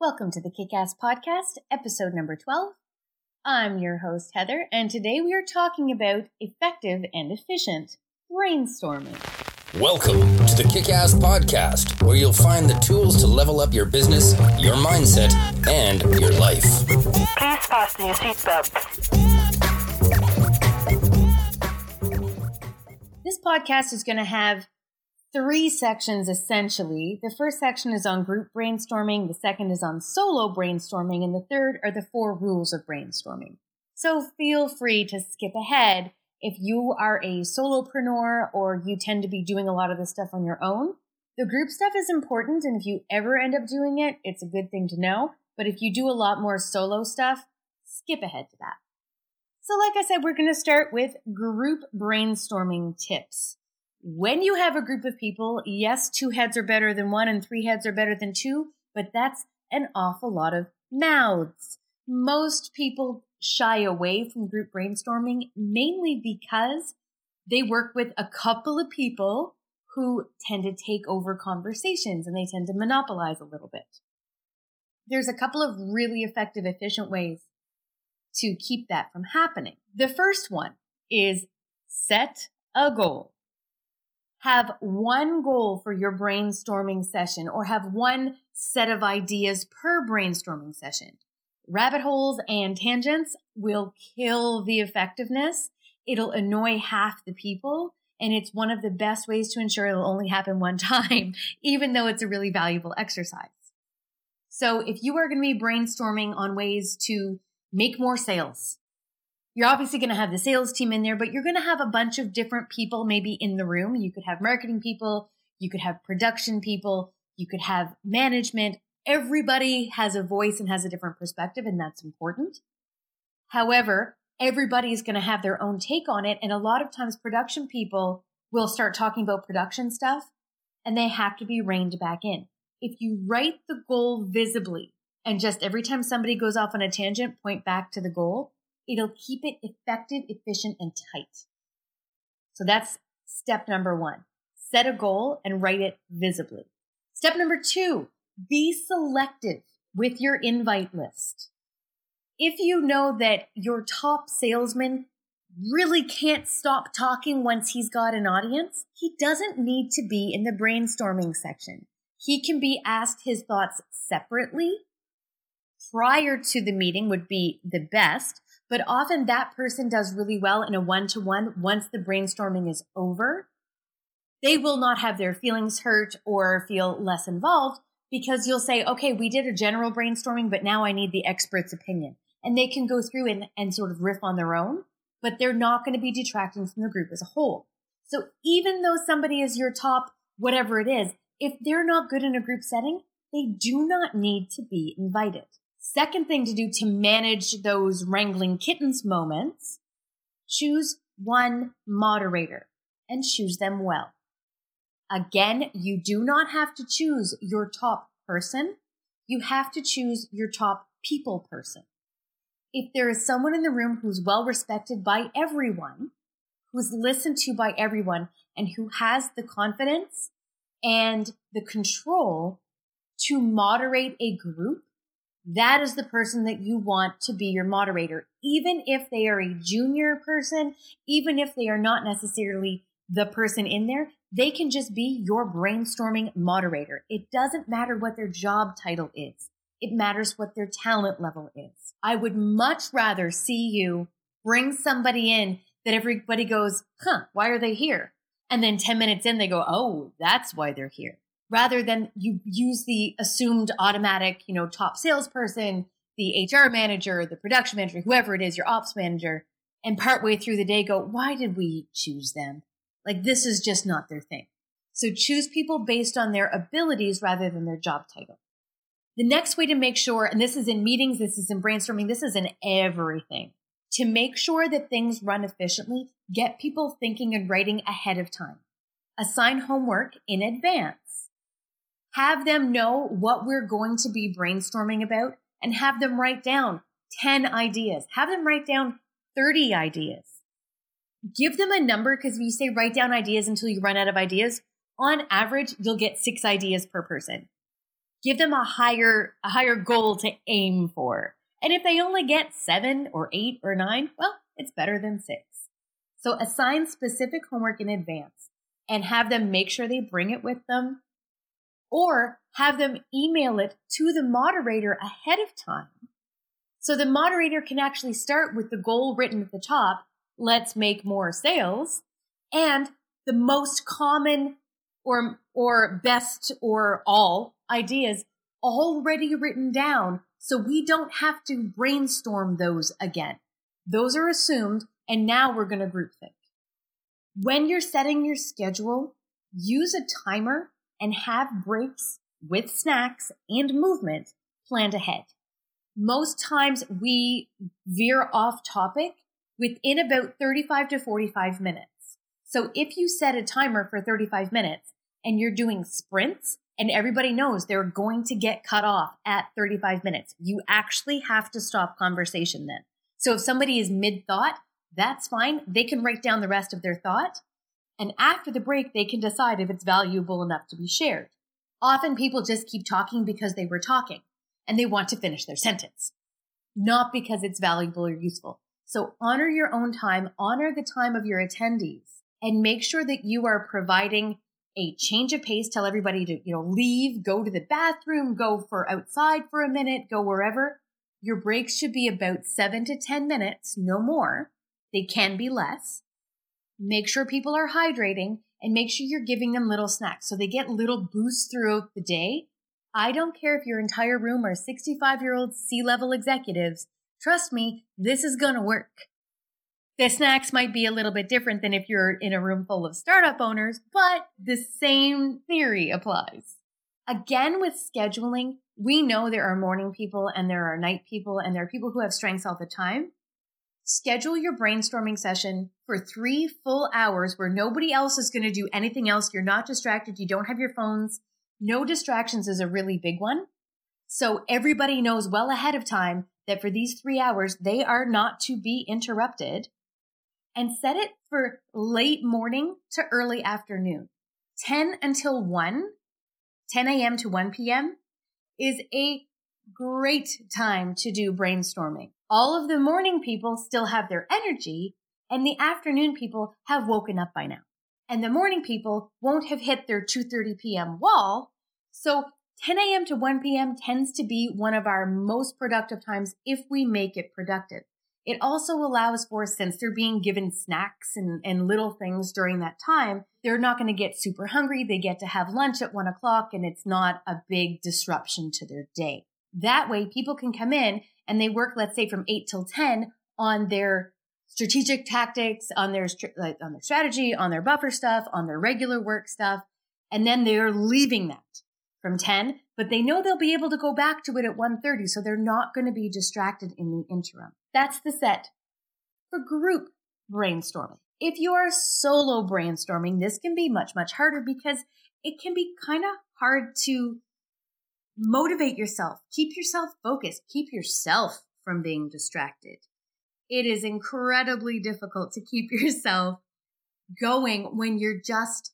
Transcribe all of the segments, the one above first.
Welcome to the Kick Ass Podcast, episode number 12. I'm your host, Heather, and today we are talking about effective and efficient brainstorming. Welcome to the Kick Ass Podcast, where you'll find the tools to level up your business, your mindset, and your life. Please fasten your seatbelt. This podcast is going to have three sections essentially. The first section is on group brainstorming, the second is on solo brainstorming, and the third are the four rules of brainstorming. So feel free to skip ahead if you are a solopreneur or you tend to be doing a lot of this stuff on your own. The group stuff is important, and if you ever end up doing it, it's a good thing to know. But if you do a lot more solo stuff, skip ahead to that. So, like I said, we're going to start with group brainstorming tips when you have a group of people, yes, two heads are better than one and three heads are better than two, but that's an awful lot of mouths. Most people shy away from group brainstorming mainly because they work with a couple of people who tend to take over conversations and they tend to monopolize a little bit. There's a couple of really effective, efficient ways to keep that from happening. The first one is set a goal have one goal for your brainstorming session or have one set of ideas per brainstorming session. Rabbit holes and tangents will kill the effectiveness. It'll annoy half the people. And it's one of the best ways to ensure it'll only happen one time, even though it's a really valuable exercise. So if you are going to be brainstorming on ways to make more sales, you're obviously going to have the sales team in there, but you're going to have a bunch of different people maybe in the room. You could have marketing people, you could have production people, you could have management. Everybody has a voice and has a different perspective, and that's important. However, everybody is going to have their own take on it. And a lot of times, production people will start talking about production stuff and they have to be reined back in. If you write the goal visibly and just every time somebody goes off on a tangent, point back to the goal, It'll keep it effective, efficient, and tight. So that's step number one. Set a goal and write it visibly. Step number two, be selective with your invite list. If you know that your top salesman really can't stop talking once he's got an audience, he doesn't need to be in the brainstorming section. He can be asked his thoughts separately prior to the meeting would be the best, but often that person does really well in a one to one once the brainstorming is over. They will not have their feelings hurt or feel less involved because you'll say, okay, we did a general brainstorming, but now I need the expert's opinion. And they can go through and, and sort of riff on their own, but they're not going to be detracting from the group as a whole. So even though somebody is your top, whatever it is, if they're not good in a group setting, they do not need to be invited. Second thing to do to manage those wrangling kittens moments, choose one moderator and choose them well. Again, you do not have to choose your top person. You have to choose your top people person. If there is someone in the room who's well respected by everyone, who's listened to by everyone, and who has the confidence and the control to moderate a group, that is the person that you want to be your moderator. Even if they are a junior person, even if they are not necessarily the person in there, they can just be your brainstorming moderator. It doesn't matter what their job title is. It matters what their talent level is. I would much rather see you bring somebody in that everybody goes, huh, why are they here? And then 10 minutes in, they go, oh, that's why they're here rather than you use the assumed automatic, you know, top salesperson, the HR manager, the production manager, whoever it is, your ops manager, and partway through the day go, why did we choose them? Like this is just not their thing. So choose people based on their abilities rather than their job title. The next way to make sure, and this is in meetings, this is in brainstorming, this is in everything, to make sure that things run efficiently, get people thinking and writing ahead of time. Assign homework in advance have them know what we're going to be brainstorming about and have them write down 10 ideas. Have them write down 30 ideas. Give them a number because if you say write down ideas until you run out of ideas, on average, you'll get six ideas per person. Give them a higher, a higher goal to aim for. And if they only get seven or eight or nine, well, it's better than six. So assign specific homework in advance and have them make sure they bring it with them or have them email it to the moderator ahead of time. So the moderator can actually start with the goal written at the top. Let's make more sales and the most common or, or best or all ideas already written down. So we don't have to brainstorm those again. Those are assumed. And now we're going to groupthink. When you're setting your schedule, use a timer and have breaks with snacks and movement planned ahead. Most times we veer off topic within about 35 to 45 minutes. So if you set a timer for 35 minutes and you're doing sprints and everybody knows they're going to get cut off at 35 minutes, you actually have to stop conversation then. So if somebody is mid thought, that's fine. They can write down the rest of their thought and after the break, they can decide if it's valuable enough to be shared. Often people just keep talking because they were talking and they want to finish their sentence, not because it's valuable or useful. So honor your own time, honor the time of your attendees and make sure that you are providing a change of pace. Tell everybody to, you know, leave, go to the bathroom, go for outside for a minute, go wherever. Your breaks should be about seven to 10 minutes, no more. They can be less make sure people are hydrating and make sure you're giving them little snacks so they get little boosts throughout the day. I don't care if your entire room are 65 year old C level executives. Trust me, this is going to work. The snacks might be a little bit different than if you're in a room full of startup owners, but the same theory applies. Again, with scheduling, we know there are morning people and there are night people and there are people who have strengths all the time. Schedule your brainstorming session for three full hours where nobody else is going to do anything else. You're not distracted. You don't have your phones. No distractions is a really big one. So everybody knows well ahead of time that for these three hours, they are not to be interrupted and set it for late morning to early afternoon. 10 until 1, 10 a.m. to 1 p.m. is a great time to do brainstorming all of the morning people still have their energy and the afternoon people have woken up by now. And the morning people won't have hit their 2.30 p.m. wall. So 10 a.m. to 1 p.m. tends to be one of our most productive times if we make it productive. It also allows for, since they're being given snacks and, and little things during that time, they're not going to get super hungry. They get to have lunch at one o'clock and it's not a big disruption to their day. That way people can come in and they work, let's say from eight till 10 on their strategic tactics, on their, like, on their strategy, on their buffer stuff, on their regular work stuff. And then they're leaving that from 10, but they know they'll be able to go back to it at 1.30. So they're not going to be distracted in the interim. That's the set for group brainstorming. If you are solo brainstorming, this can be much, much harder because it can be kind of hard to motivate yourself, keep yourself focused, keep yourself from being distracted. It is incredibly difficult to keep yourself going when you're just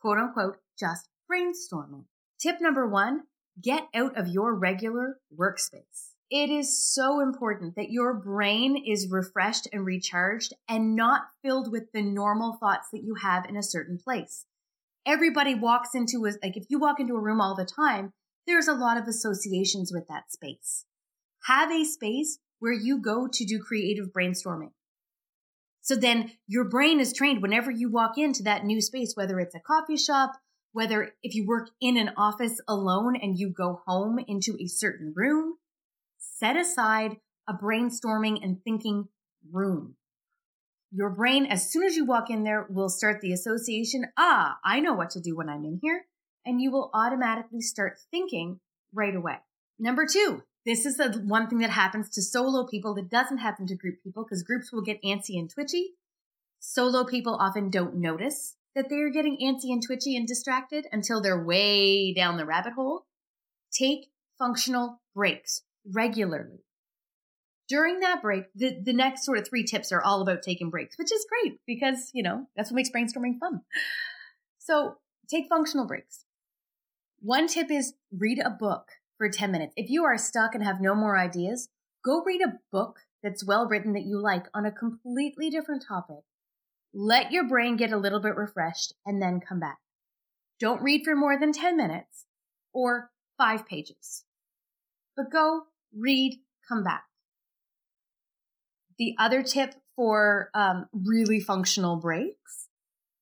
quote unquote just brainstorming. Tip number one, get out of your regular workspace. It is so important that your brain is refreshed and recharged and not filled with the normal thoughts that you have in a certain place. Everybody walks into a, like if you walk into a room all the time, there's a lot of associations with that space. Have a space where you go to do creative brainstorming. So then your brain is trained whenever you walk into that new space, whether it's a coffee shop, whether if you work in an office alone and you go home into a certain room, set aside a brainstorming and thinking room. Your brain, as soon as you walk in there, will start the association. Ah, I know what to do when I'm in here and you will automatically start thinking right away. Number two, this is the one thing that happens to solo people that doesn't happen to group people because groups will get antsy and twitchy. Solo people often don't notice that they are getting antsy and twitchy and distracted until they're way down the rabbit hole. Take functional breaks regularly. During that break, the, the next sort of three tips are all about taking breaks, which is great because, you know, that's what makes brainstorming fun. So take functional breaks One tip is read a book for 10 minutes. If you are stuck and have no more ideas, go read a book that's well written that you like on a completely different topic. Let your brain get a little bit refreshed and then come back. Don't read for more than 10 minutes or five pages, but go read, come back. The other tip for um, really functional breaks,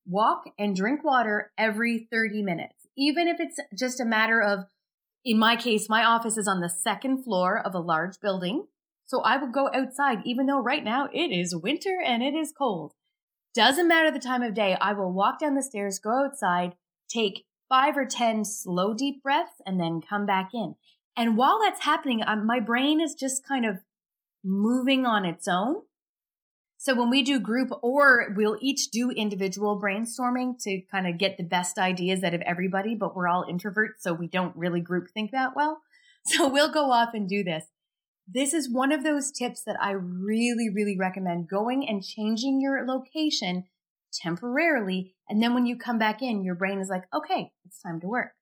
walk and drink water every 30 minutes. Even if it's just a matter of, in my case, my office is on the second floor of a large building. So I would go outside, even though right now it is winter and it is cold. Doesn't matter the time of day. I will walk down the stairs, go outside, take five or 10 slow, deep breaths, and then come back in. And while that's happening, my brain is just kind of moving on its own. So when we do group or we'll each do individual brainstorming to kind of get the best ideas out of everybody, but we're all introverts, so we don't really group think that well. So we'll go off and do this. This is one of those tips that I really, really recommend going and changing your location temporarily. And then when you come back in, your brain is like, okay, it's time to work.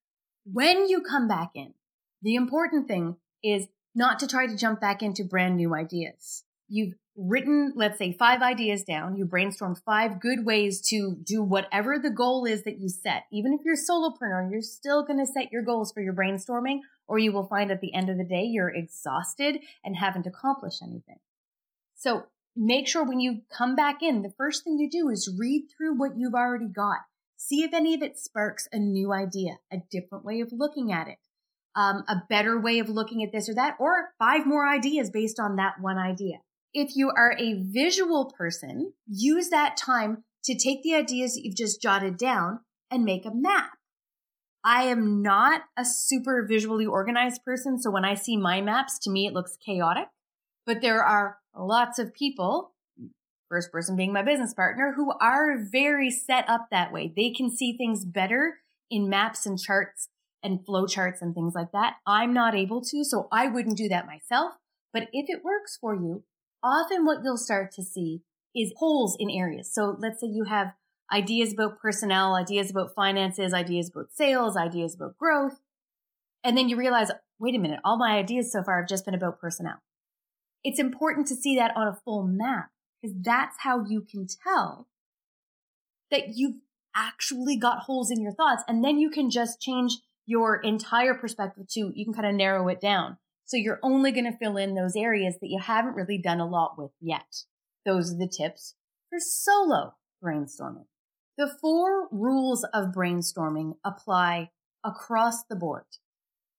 When you come back in, the important thing is not to try to jump back into brand new ideas. You've written, let's say, five ideas down. You brainstorm five good ways to do whatever the goal is that you set. Even if you're a solopreneur, you're still going to set your goals for your brainstorming, or you will find at the end of the day you're exhausted and haven't accomplished anything. So make sure when you come back in, the first thing you do is read through what you've already got. See if any of it sparks a new idea, a different way of looking at it, um, a better way of looking at this or that, or five more ideas based on that one idea. If you are a visual person, use that time to take the ideas that you've just jotted down and make a map. I am not a super visually organized person, so when I see my maps, to me it looks chaotic. But there are lots of people, first person being my business partner, who are very set up that way. They can see things better in maps and charts and flow charts and things like that. I'm not able to, so I wouldn't do that myself. But if it works for you, often what you'll start to see is holes in areas. So let's say you have ideas about personnel, ideas about finances, ideas about sales, ideas about growth. And then you realize, wait a minute, all my ideas so far have just been about personnel. It's important to see that on a full map because that's how you can tell that you've actually got holes in your thoughts. And then you can just change your entire perspective to, you can kind of narrow it down. So you're only going to fill in those areas that you haven't really done a lot with yet. Those are the tips for solo brainstorming. The four rules of brainstorming apply across the board.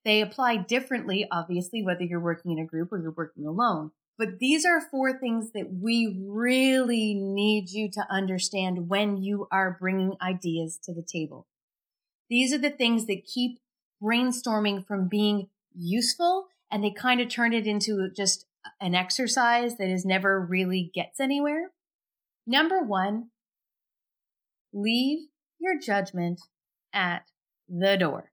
They apply differently, obviously, whether you're working in a group or you're working alone. But these are four things that we really need you to understand when you are bringing ideas to the table. These are the things that keep brainstorming from being useful and they kind of turn it into just an exercise that is never really gets anywhere. Number one, leave your judgment at the door.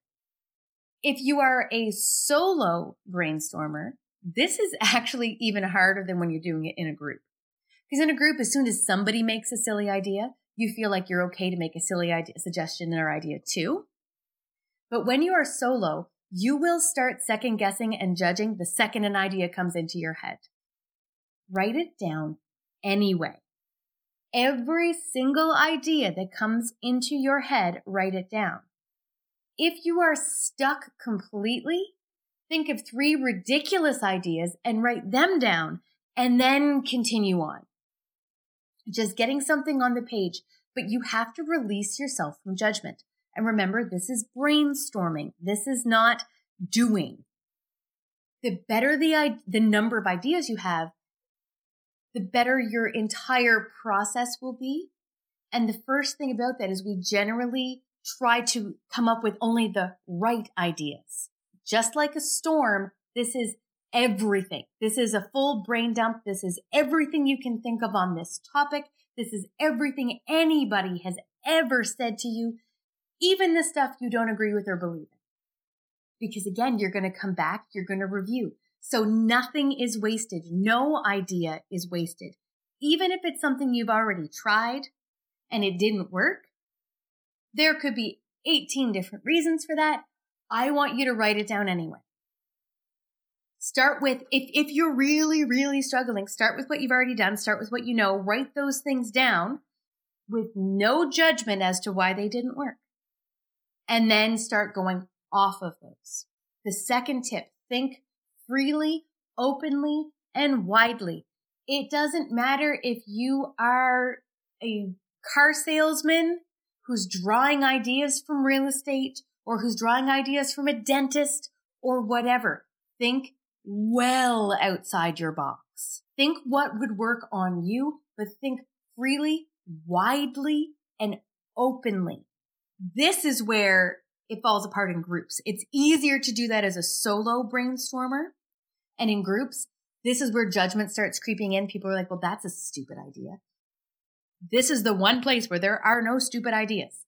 If you are a solo brainstormer, this is actually even harder than when you're doing it in a group. Because in a group, as soon as somebody makes a silly idea, you feel like you're okay to make a silly idea, suggestion or idea too. But when you are solo, you will start second guessing and judging the second an idea comes into your head. Write it down anyway. Every single idea that comes into your head, write it down. If you are stuck completely, think of three ridiculous ideas and write them down and then continue on. Just getting something on the page, but you have to release yourself from judgment. And remember, this is brainstorming. This is not doing. The better the, the number of ideas you have, the better your entire process will be. And the first thing about that is we generally try to come up with only the right ideas. Just like a storm, this is everything. This is a full brain dump. This is everything you can think of on this topic. This is everything anybody has ever said to you even the stuff you don't agree with or believe in. Because again, you're going to come back, you're going to review. So nothing is wasted. No idea is wasted. Even if it's something you've already tried and it didn't work, there could be 18 different reasons for that. I want you to write it down anyway. Start with, if, if you're really, really struggling, start with what you've already done. Start with what you know. Write those things down with no judgment as to why they didn't work. And then start going off of those. The second tip, think freely, openly, and widely. It doesn't matter if you are a car salesman who's drawing ideas from real estate or who's drawing ideas from a dentist or whatever. Think well outside your box. Think what would work on you, but think freely, widely, and openly. This is where it falls apart in groups. It's easier to do that as a solo brainstormer. And in groups, this is where judgment starts creeping in. People are like, well, that's a stupid idea. This is the one place where there are no stupid ideas.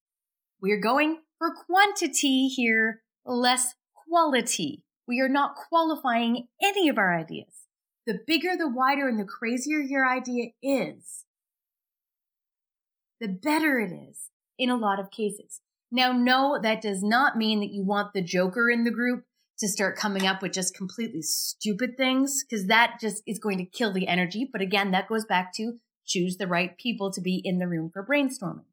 We're going for quantity here, less quality. We are not qualifying any of our ideas. The bigger, the wider, and the crazier your idea is, the better it is in a lot of cases. Now, no, that does not mean that you want the joker in the group to start coming up with just completely stupid things, because that just is going to kill the energy. But again, that goes back to choose the right people to be in the room for brainstorming.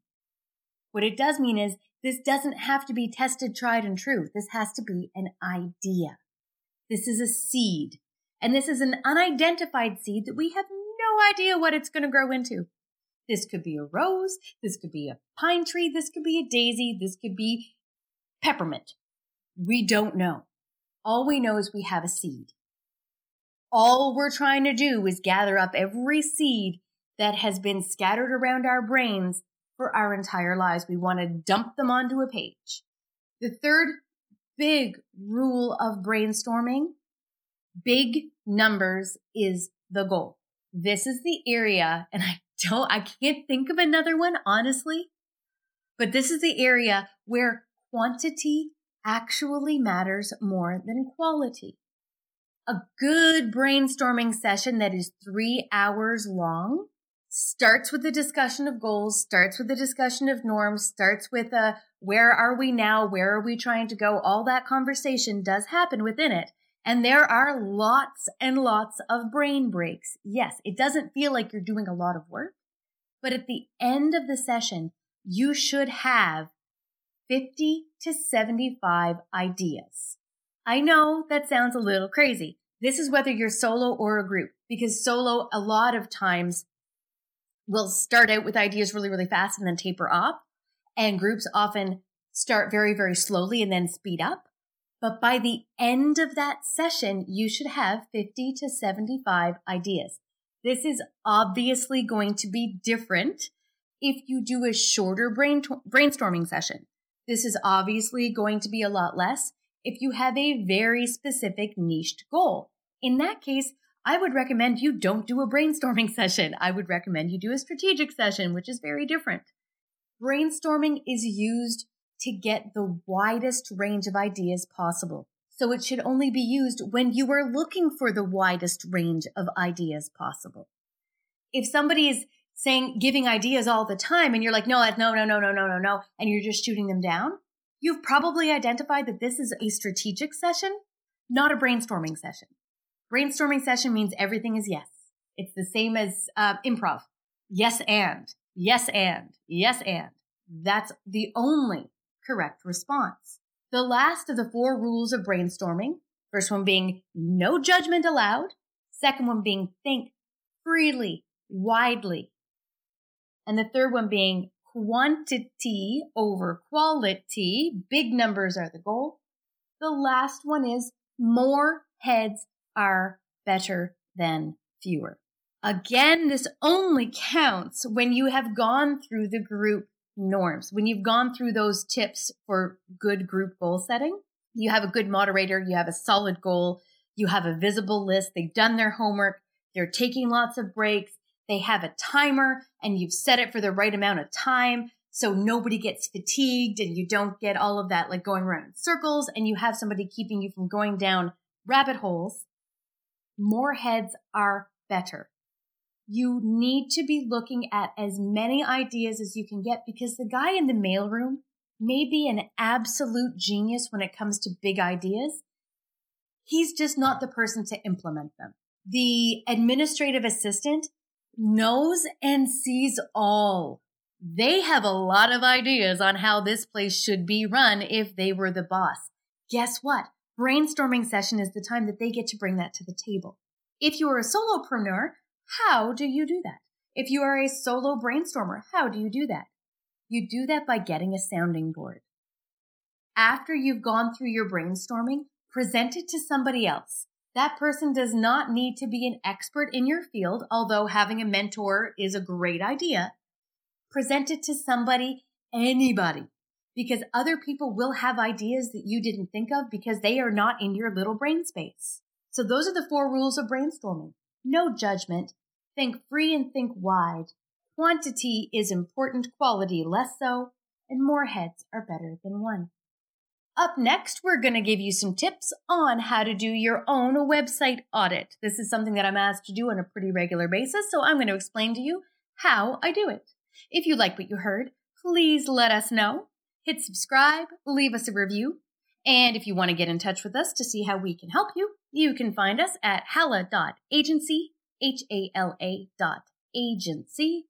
What it does mean is this doesn't have to be tested, tried, and true. This has to be an idea. This is a seed. And this is an unidentified seed that we have no idea what it's going to grow into. This could be a rose. This could be a pine tree. This could be a daisy. This could be peppermint. We don't know. All we know is we have a seed. All we're trying to do is gather up every seed that has been scattered around our brains for our entire lives. We want to dump them onto a page. The third big rule of brainstorming, big numbers is the goal. This is the area, and I don't, I can't think of another one, honestly, but this is the area where quantity actually matters more than quality. A good brainstorming session that is three hours long starts with the discussion of goals, starts with the discussion of norms, starts with a where are we now? Where are we trying to go? All that conversation does happen within it. And there are lots and lots of brain breaks. Yes, it doesn't feel like you're doing a lot of work, but at the end of the session, you should have 50 to 75 ideas. I know that sounds a little crazy. This is whether you're solo or a group, because solo a lot of times will start out with ideas really, really fast and then taper off. And groups often start very, very slowly and then speed up. But by the end of that session, you should have 50 to 75 ideas. This is obviously going to be different if you do a shorter brain brainstorming session. This is obviously going to be a lot less if you have a very specific niched goal. In that case, I would recommend you don't do a brainstorming session. I would recommend you do a strategic session, which is very different. Brainstorming is used to get the widest range of ideas possible. So it should only be used when you are looking for the widest range of ideas possible. If somebody is saying, giving ideas all the time and you're like, no, no, no, no, no, no, no, no, and you're just shooting them down, you've probably identified that this is a strategic session, not a brainstorming session. Brainstorming session means everything is yes. It's the same as uh, improv. Yes and, yes and, yes and. That's the only correct response. The last of the four rules of brainstorming, first one being no judgment allowed, second one being think freely, widely, and the third one being quantity over quality. Big numbers are the goal. The last one is more heads are better than fewer. Again, this only counts when you have gone through the group norms, when you've gone through those tips for good group goal setting. You have a good moderator, you have a solid goal, you have a visible list, they've done their homework, they're taking lots of breaks, they have a timer, and you've set it for the right amount of time so nobody gets fatigued and you don't get all of that like going around in circles and you have somebody keeping you from going down rabbit holes more heads are better. You need to be looking at as many ideas as you can get because the guy in the mailroom may be an absolute genius when it comes to big ideas. He's just not the person to implement them. The administrative assistant knows and sees all. They have a lot of ideas on how this place should be run if they were the boss. Guess what? Brainstorming session is the time that they get to bring that to the table. If you are a solopreneur, how do you do that? If you are a solo brainstormer, how do you do that? You do that by getting a sounding board. After you've gone through your brainstorming, present it to somebody else. That person does not need to be an expert in your field, although having a mentor is a great idea. Present it to somebody, anybody, because other people will have ideas that you didn't think of because they are not in your little brain space. So those are the four rules of brainstorming. No judgment. Think free and think wide. Quantity is important, quality less so, and more heads are better than one. Up next, we're going to give you some tips on how to do your own website audit. This is something that I'm asked to do on a pretty regular basis, so I'm going to explain to you how I do it. If you like what you heard, please let us know. Hit subscribe, leave us a review, and if you want to get in touch with us to see how we can help you, you can find us at hala.agency, H-A-L-A dot agency,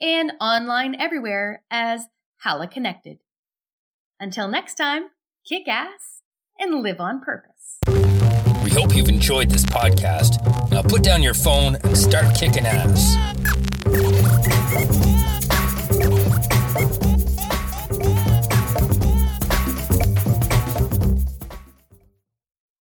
and online everywhere as Hala Connected. Until next time, kick ass and live on purpose. We hope you've enjoyed this podcast. Now put down your phone and start kicking ass.